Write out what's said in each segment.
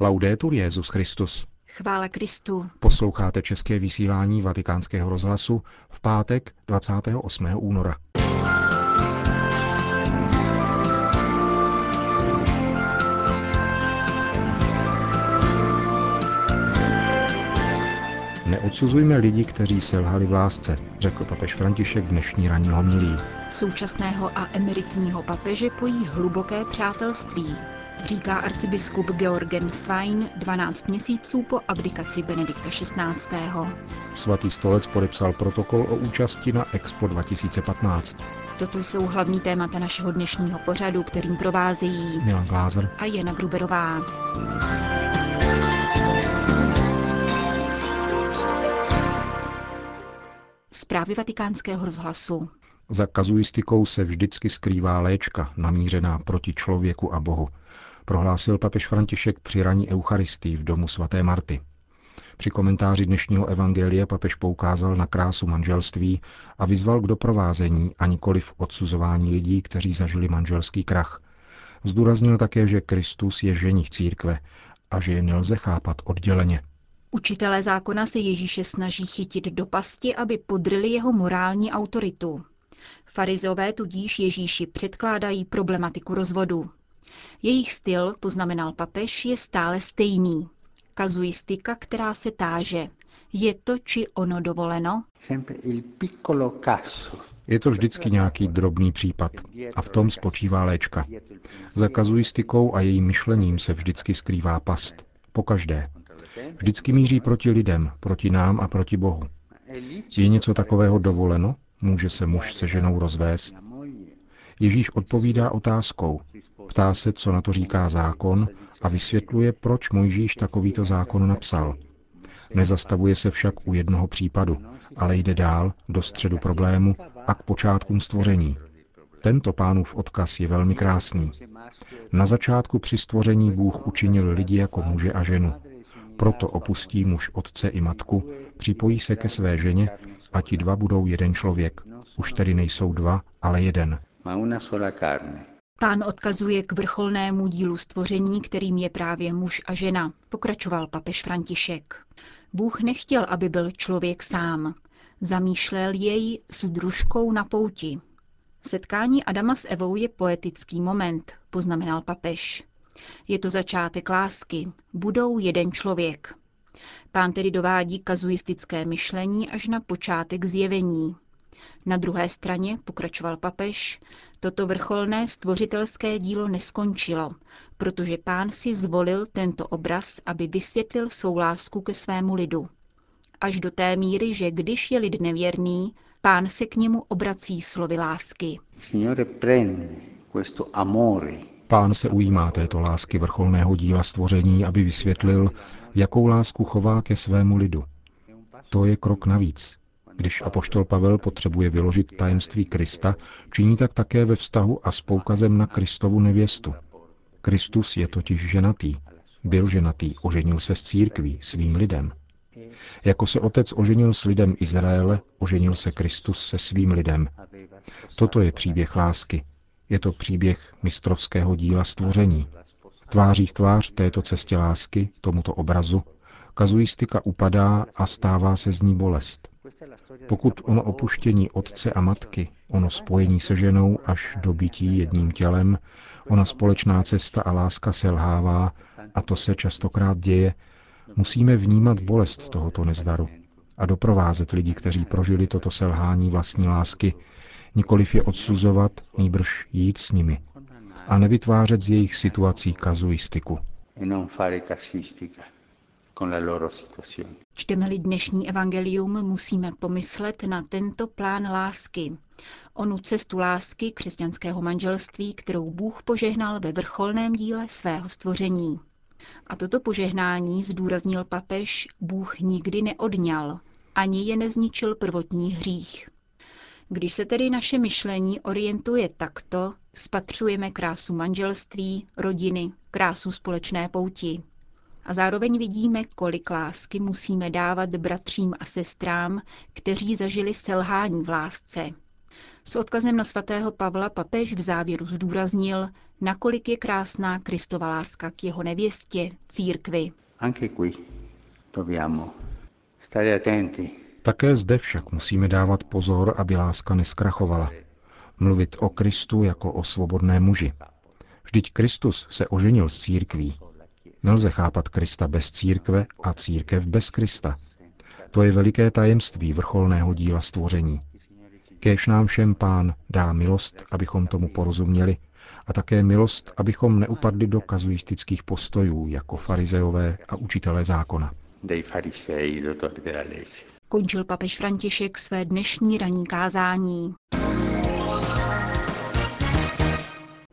Laudetur Jezus Christus. Chvála Kristu. Posloucháte české vysílání Vatikánského rozhlasu v pátek 28. února. Neodsuzujme lidi, kteří selhali v lásce, řekl papež František dnešní ranní homilí. Současného a emeritního papeže pojí hluboké přátelství, říká arcibiskup Georgen Svein 12 měsíců po abdikaci Benedikta XVI. Svatý stolec podepsal protokol o účasti na Expo 2015. Toto jsou hlavní témata našeho dnešního pořadu, kterým provázejí Milan Glázer a Jana Gruberová. Zprávy vatikánského rozhlasu. Za kazuistikou se vždycky skrývá léčka namířená proti člověku a Bohu, prohlásil papež František při raní Eucharistii v domu svaté Marty. Při komentáři dnešního evangelia papež poukázal na krásu manželství a vyzval k doprovázení a nikoli v odsuzování lidí, kteří zažili manželský krach. Zdůraznil také, že Kristus je ženich církve a že je nelze chápat odděleně. Učitelé zákona se Ježíše snaží chytit do pasti, aby podryli jeho morální autoritu. Farizové tudíž Ježíši předkládají problematiku rozvodu. Jejich styl, poznamenal papež, je stále stejný. Kazuistika, která se táže. Je to či ono dovoleno? Je to vždycky nějaký drobný případ a v tom spočívá léčka. Za kazuistikou a jejím myšlením se vždycky skrývá past. Pokaždé. Vždycky míří proti lidem, proti nám a proti Bohu. Je něco takového dovoleno? Může se muž se ženou rozvést? Ježíš odpovídá otázkou. Ptá se, co na to říká zákon a vysvětluje, proč Mojžíš takovýto zákon napsal. Nezastavuje se však u jednoho případu, ale jde dál do středu problému a k počátkům stvoření. Tento pánův odkaz je velmi krásný. Na začátku při stvoření Bůh učinil lidi jako muže a ženu. Proto opustí muž otce i matku, připojí se ke své ženě a ti dva budou jeden člověk. Už tedy nejsou dva, ale jeden. Pán odkazuje k vrcholnému dílu stvoření, kterým je právě muž a žena, pokračoval papež František. Bůh nechtěl, aby byl člověk sám. Zamýšlel jej s družkou na pouti. Setkání Adama s Evou je poetický moment, poznamenal papež. Je to začátek lásky. Budou jeden člověk. Pán tedy dovádí kazuistické myšlení až na počátek zjevení. Na druhé straně, pokračoval papež, toto vrcholné stvořitelské dílo neskončilo, protože pán si zvolil tento obraz, aby vysvětlil svou lásku ke svému lidu. Až do té míry, že když je lid nevěrný, pán se k němu obrací slovy lásky. Pán se ujímá této lásky vrcholného díla stvoření, aby vysvětlil, jakou lásku chová ke svému lidu. To je krok navíc, když apoštol Pavel potřebuje vyložit tajemství Krista, činí tak také ve vztahu a s poukazem na Kristovu nevěstu. Kristus je totiž ženatý. Byl ženatý, oženil se s církví, svým lidem. Jako se otec oženil s lidem Izraele, oženil se Kristus se svým lidem. Toto je příběh lásky. Je to příběh mistrovského díla stvoření. Tváří v tvář této cestě lásky, tomuto obrazu, kazuistika upadá a stává se z ní bolest. Pokud ono opuštění otce a matky, ono spojení se ženou až do bytí jedním tělem, ona společná cesta a láska selhává, a to se častokrát děje, musíme vnímat bolest tohoto nezdaru a doprovázet lidi, kteří prožili toto selhání vlastní lásky, nikoliv je odsuzovat, nýbrž jít s nimi a nevytvářet z jejich situací kazuistiku. Čteme-li dnešní evangelium, musíme pomyslet na tento plán lásky. Onu cestu lásky křesťanského manželství, kterou Bůh požehnal ve vrcholném díle svého stvoření. A toto požehnání, zdůraznil papež, Bůh nikdy neodňal, ani je nezničil prvotní hřích. Když se tedy naše myšlení orientuje takto, spatřujeme krásu manželství, rodiny, krásu společné pouti. A zároveň vidíme, kolik lásky musíme dávat bratřím a sestrám, kteří zažili selhání v lásce. S odkazem na svatého Pavla papež v závěru zdůraznil, nakolik je krásná Kristova láska k jeho nevěstě, církvi. Také zde však musíme dávat pozor, aby láska neskrachovala. Mluvit o Kristu jako o svobodné muži. Vždyť Kristus se oženil s církví. Nelze chápat Krista bez církve a církev bez Krista. To je veliké tajemství vrcholného díla stvoření. Kéž nám všem pán dá milost, abychom tomu porozuměli, a také milost, abychom neupadli do kazuistických postojů jako farizeové a učitelé zákona. Končil papež František své dnešní ranní kázání.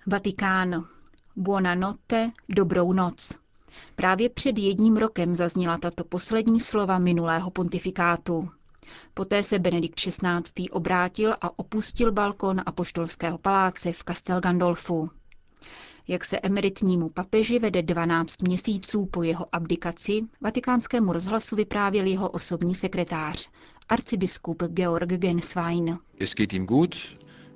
Vatikán. Buonanotte, dobrou noc. Právě před jedním rokem zazněla tato poslední slova minulého pontifikátu. Poté se Benedikt XVI. obrátil a opustil balkon apoštolského paláce v Castel Gandolfu. Jak se emeritnímu papeži vede 12 měsíců po jeho abdikaci, vatikánskému rozhlasu vyprávěl jeho osobní sekretář, arcibiskup Georg Genswein.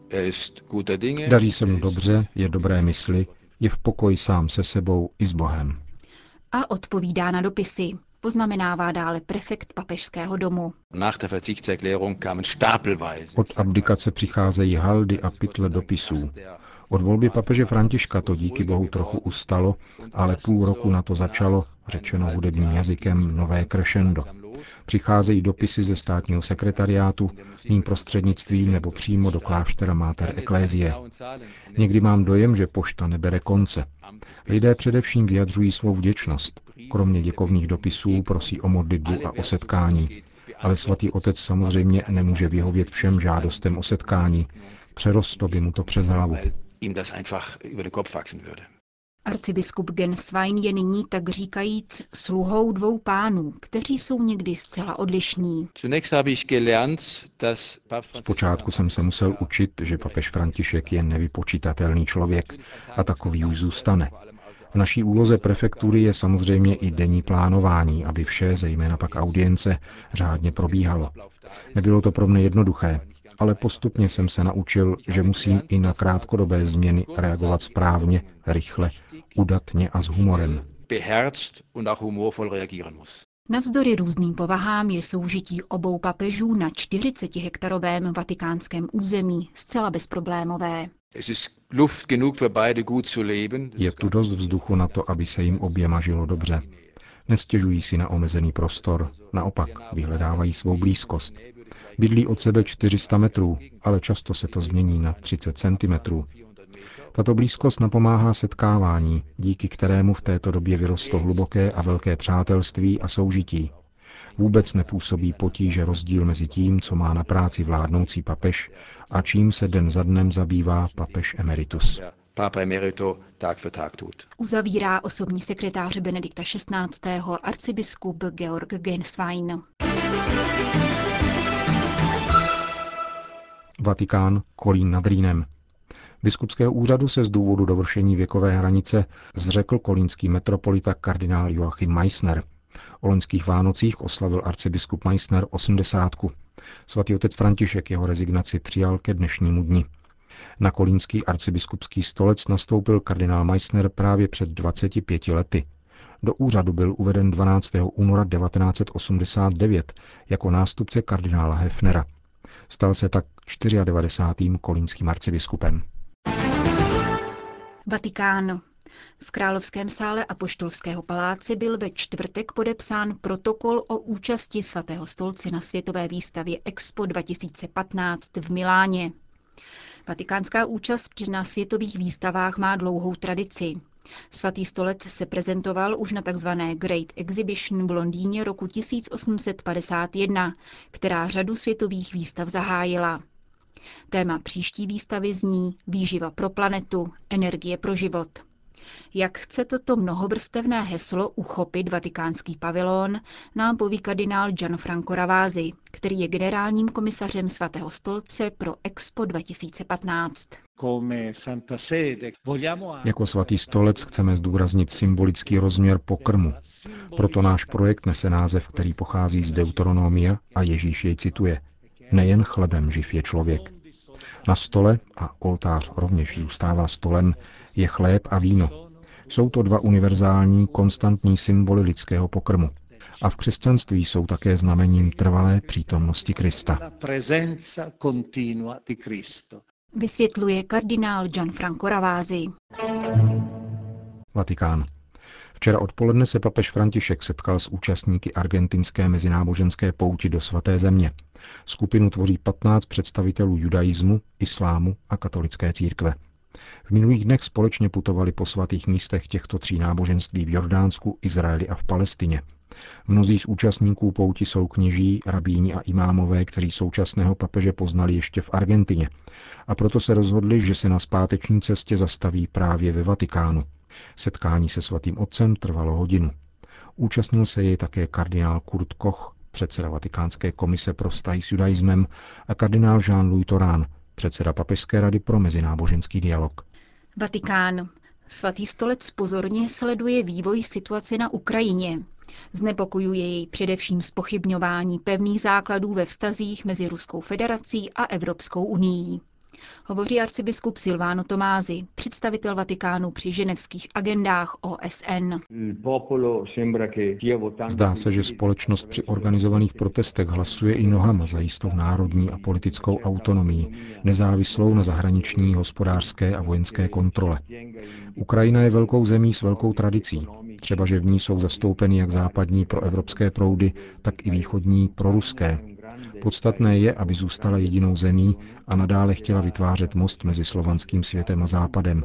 Er Daří se mu dobře, je dobré mysli, je v pokoji sám se sebou i s Bohem. A odpovídá na dopisy poznamenává dále prefekt papežského domu. Od abdikace přicházejí haldy a pytle dopisů. Od volby papeže Františka to díky bohu trochu ustalo, ale půl roku na to začalo, řečeno hudebním jazykem, nové crescendo. Přicházejí dopisy ze státního sekretariátu, mým prostřednictvím nebo přímo do kláštera Mater Ecclesiae. Někdy mám dojem, že pošta nebere konce. Lidé především vyjadřují svou vděčnost. Kromě děkovných dopisů prosí o modlitbu a o setkání. Ale svatý otec samozřejmě nemůže vyhovět všem žádostem o setkání. Přerostlo by mu to přes hlavu. Arcibiskup Genswein je nyní tak říkajíc sluhou dvou pánů, kteří jsou někdy zcela odlišní. Zpočátku jsem se musel učit, že papež František je nevypočítatelný člověk a takový už zůstane. V naší úloze prefektury je samozřejmě i denní plánování, aby vše, zejména pak audience, řádně probíhalo. Nebylo to pro mě jednoduché, ale postupně jsem se naučil, že musím i na krátkodobé změny reagovat správně, rychle, udatně a s humorem. Navzdory různým povahám je soužití obou papežů na 40 hektarovém vatikánském území zcela bezproblémové. Je tu dost vzduchu na to, aby se jim oběma žilo dobře. Nestěžují si na omezený prostor, naopak vyhledávají svou blízkost. Bydlí od sebe 400 metrů, ale často se to změní na 30 centimetrů. Tato blízkost napomáhá setkávání, díky kterému v této době vyrostlo hluboké a velké přátelství a soužití. Vůbec nepůsobí potíže rozdíl mezi tím, co má na práci vládnoucí papež a čím se den za dnem zabývá papež emeritus. Papa emerito Tag für Tag tut. Uzavírá osobní sekretář Benedikta XVI. arcibiskup Georg Genswein. Vatikán, Kolín nad Rýnem. Biskupského úřadu se z důvodu dovršení věkové hranice zřekl kolínský metropolita kardinál Joachim Meissner. O loňských Vánocích oslavil arcibiskup Meissner osmdesátku. Svatý otec František jeho rezignaci přijal ke dnešnímu dni. Na kolínský arcibiskupský stolec nastoupil kardinál Meissner právě před 25 lety. Do úřadu byl uveden 12. února 1989 jako nástupce kardinála Hefnera. Stal se tak 94. kolínským arcibiskupem. Vatikán. V Královském sále Apoštolského paláce byl ve čtvrtek podepsán protokol o účasti svatého stolce na světové výstavě Expo 2015 v Miláně. Vatikánská účast na světových výstavách má dlouhou tradici. Svatý stolec se prezentoval už na tzv. Great Exhibition v Londýně roku 1851, která řadu světových výstav zahájila. Téma příští výstavy zní Výživa pro planetu, energie pro život. Jak chce toto mnohovrstevné heslo uchopit vatikánský pavilon, nám poví kardinál Gianfranco Ravasi, který je generálním komisařem svatého stolce pro Expo 2015. Jako svatý stolec chceme zdůraznit symbolický rozměr pokrmu. Proto náš projekt nese název, který pochází z Deuteronomia a Ježíš jej cituje. Nejen chlebem živ je člověk. Na stole, a oltář rovněž zůstává stolem, je chléb a víno. Jsou to dva univerzální, konstantní symboly lidského pokrmu. A v křesťanství jsou také znamením trvalé přítomnosti Krista. Vysvětluje kardinál Gianfranco Ravázi. Vatikán. Včera odpoledne se papež František setkal s účastníky argentinské mezináboženské pouti do svaté země. Skupinu tvoří 15 představitelů judaismu, islámu a katolické církve. V minulých dnech společně putovali po svatých místech těchto tří náboženství v Jordánsku, Izraeli a v Palestině. Mnozí z účastníků pouti jsou kněží, rabíni a imámové, kteří současného papeže poznali ještě v Argentině. A proto se rozhodli, že se na zpáteční cestě zastaví právě ve Vatikánu. Setkání se svatým otcem trvalo hodinu. Účastnil se jej také kardinál Kurt Koch, předseda Vatikánské komise pro vztahy s judaismem, a kardinál Jean-Louis Torán, předseda Papežské rady pro mezináboženský dialog. Vatikán. Svatý stolec pozorně sleduje vývoj situace na Ukrajině. Znepokojuje jej především spochybňování pevných základů ve vztazích mezi Ruskou federací a Evropskou unii. Hovoří arcibiskup Silvano Tomázy, představitel Vatikánu při ženevských agendách OSN. Zdá se, že společnost při organizovaných protestech hlasuje i nohama za jistou národní a politickou autonomii, nezávislou na zahraniční, hospodářské a vojenské kontrole. Ukrajina je velkou zemí s velkou tradicí. Třeba, že v ní jsou zastoupeny jak západní pro evropské proudy, tak i východní pro ruské, Podstatné je, aby zůstala jedinou zemí a nadále chtěla vytvářet most mezi slovanským světem a západem.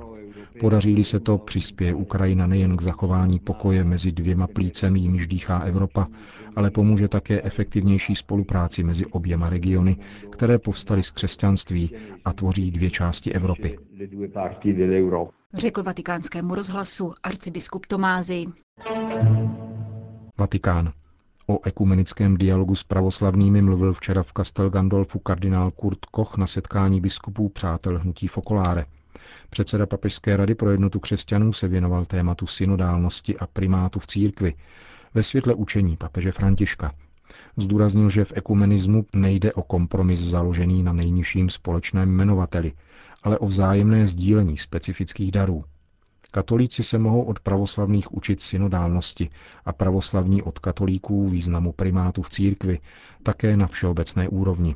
Podaří se to, přispěje Ukrajina nejen k zachování pokoje mezi dvěma plícemi, jimž dýchá Evropa, ale pomůže také efektivnější spolupráci mezi oběma regiony, které povstaly z křesťanství a tvoří dvě části Evropy. Řekl vatikánskému rozhlasu arcibiskup Tomázy. Vatikán. O ekumenickém dialogu s pravoslavnými mluvil včera v Castel Gandolfu kardinál Kurt Koch na setkání biskupů přátel hnutí Fokoláre. Předseda Papežské rady pro jednotu křesťanů se věnoval tématu synodálnosti a primátu v církvi ve světle učení papeže Františka. Zdůraznil, že v ekumenismu nejde o kompromis založený na nejnižším společném jmenovateli, ale o vzájemné sdílení specifických darů. Katolíci se mohou od pravoslavných učit synodálnosti a pravoslavní od katolíků významu primátu v církvi, také na všeobecné úrovni.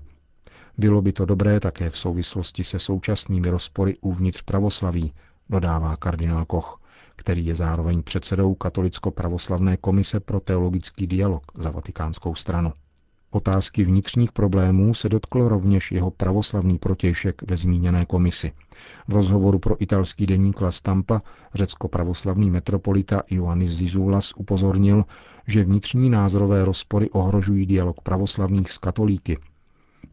Bylo by to dobré také v souvislosti se současnými rozpory uvnitř pravoslaví, dodává kardinál Koch, který je zároveň předsedou Katolicko-pravoslavné komise pro teologický dialog za vatikánskou stranu. Otázky vnitřních problémů se dotkl rovněž jeho pravoslavný protějšek ve zmíněné komisi. V rozhovoru pro italský deník La Stampa řecko-pravoslavný metropolita Ioannis Zizoulas upozornil, že vnitřní názorové rozpory ohrožují dialog pravoslavných s katolíky.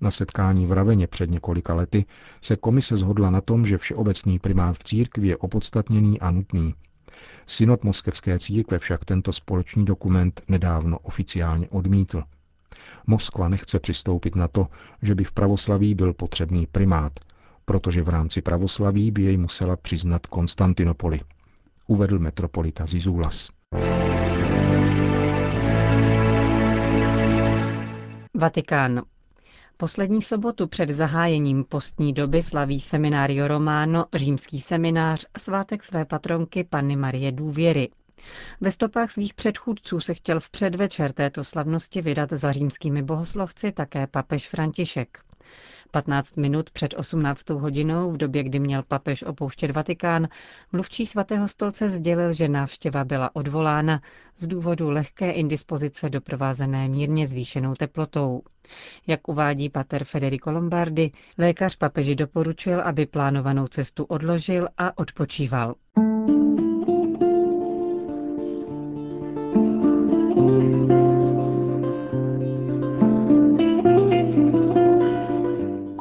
Na setkání v Raveně před několika lety se komise zhodla na tom, že všeobecný primát v církvi je opodstatněný a nutný. Synod moskevské církve však tento společný dokument nedávno oficiálně odmítl. Moskva nechce přistoupit na to, že by v pravoslaví byl potřebný primát, protože v rámci pravoslaví by jej musela přiznat Konstantinopoli, uvedl metropolita Zizulas. Vatikán. Poslední sobotu před zahájením postní doby slaví seminário Romano, římský seminář, svátek své patronky Panny Marie Důvěry. Ve stopách svých předchůdců se chtěl v předvečer této slavnosti vydat za římskými bohoslovci také papež František. 15 minut před 18. hodinou, v době, kdy měl papež opouštět Vatikán, mluvčí svatého stolce sdělil, že návštěva byla odvolána z důvodu lehké indispozice doprovázené mírně zvýšenou teplotou. Jak uvádí pater Federico Lombardi, lékař papeži doporučil, aby plánovanou cestu odložil a odpočíval.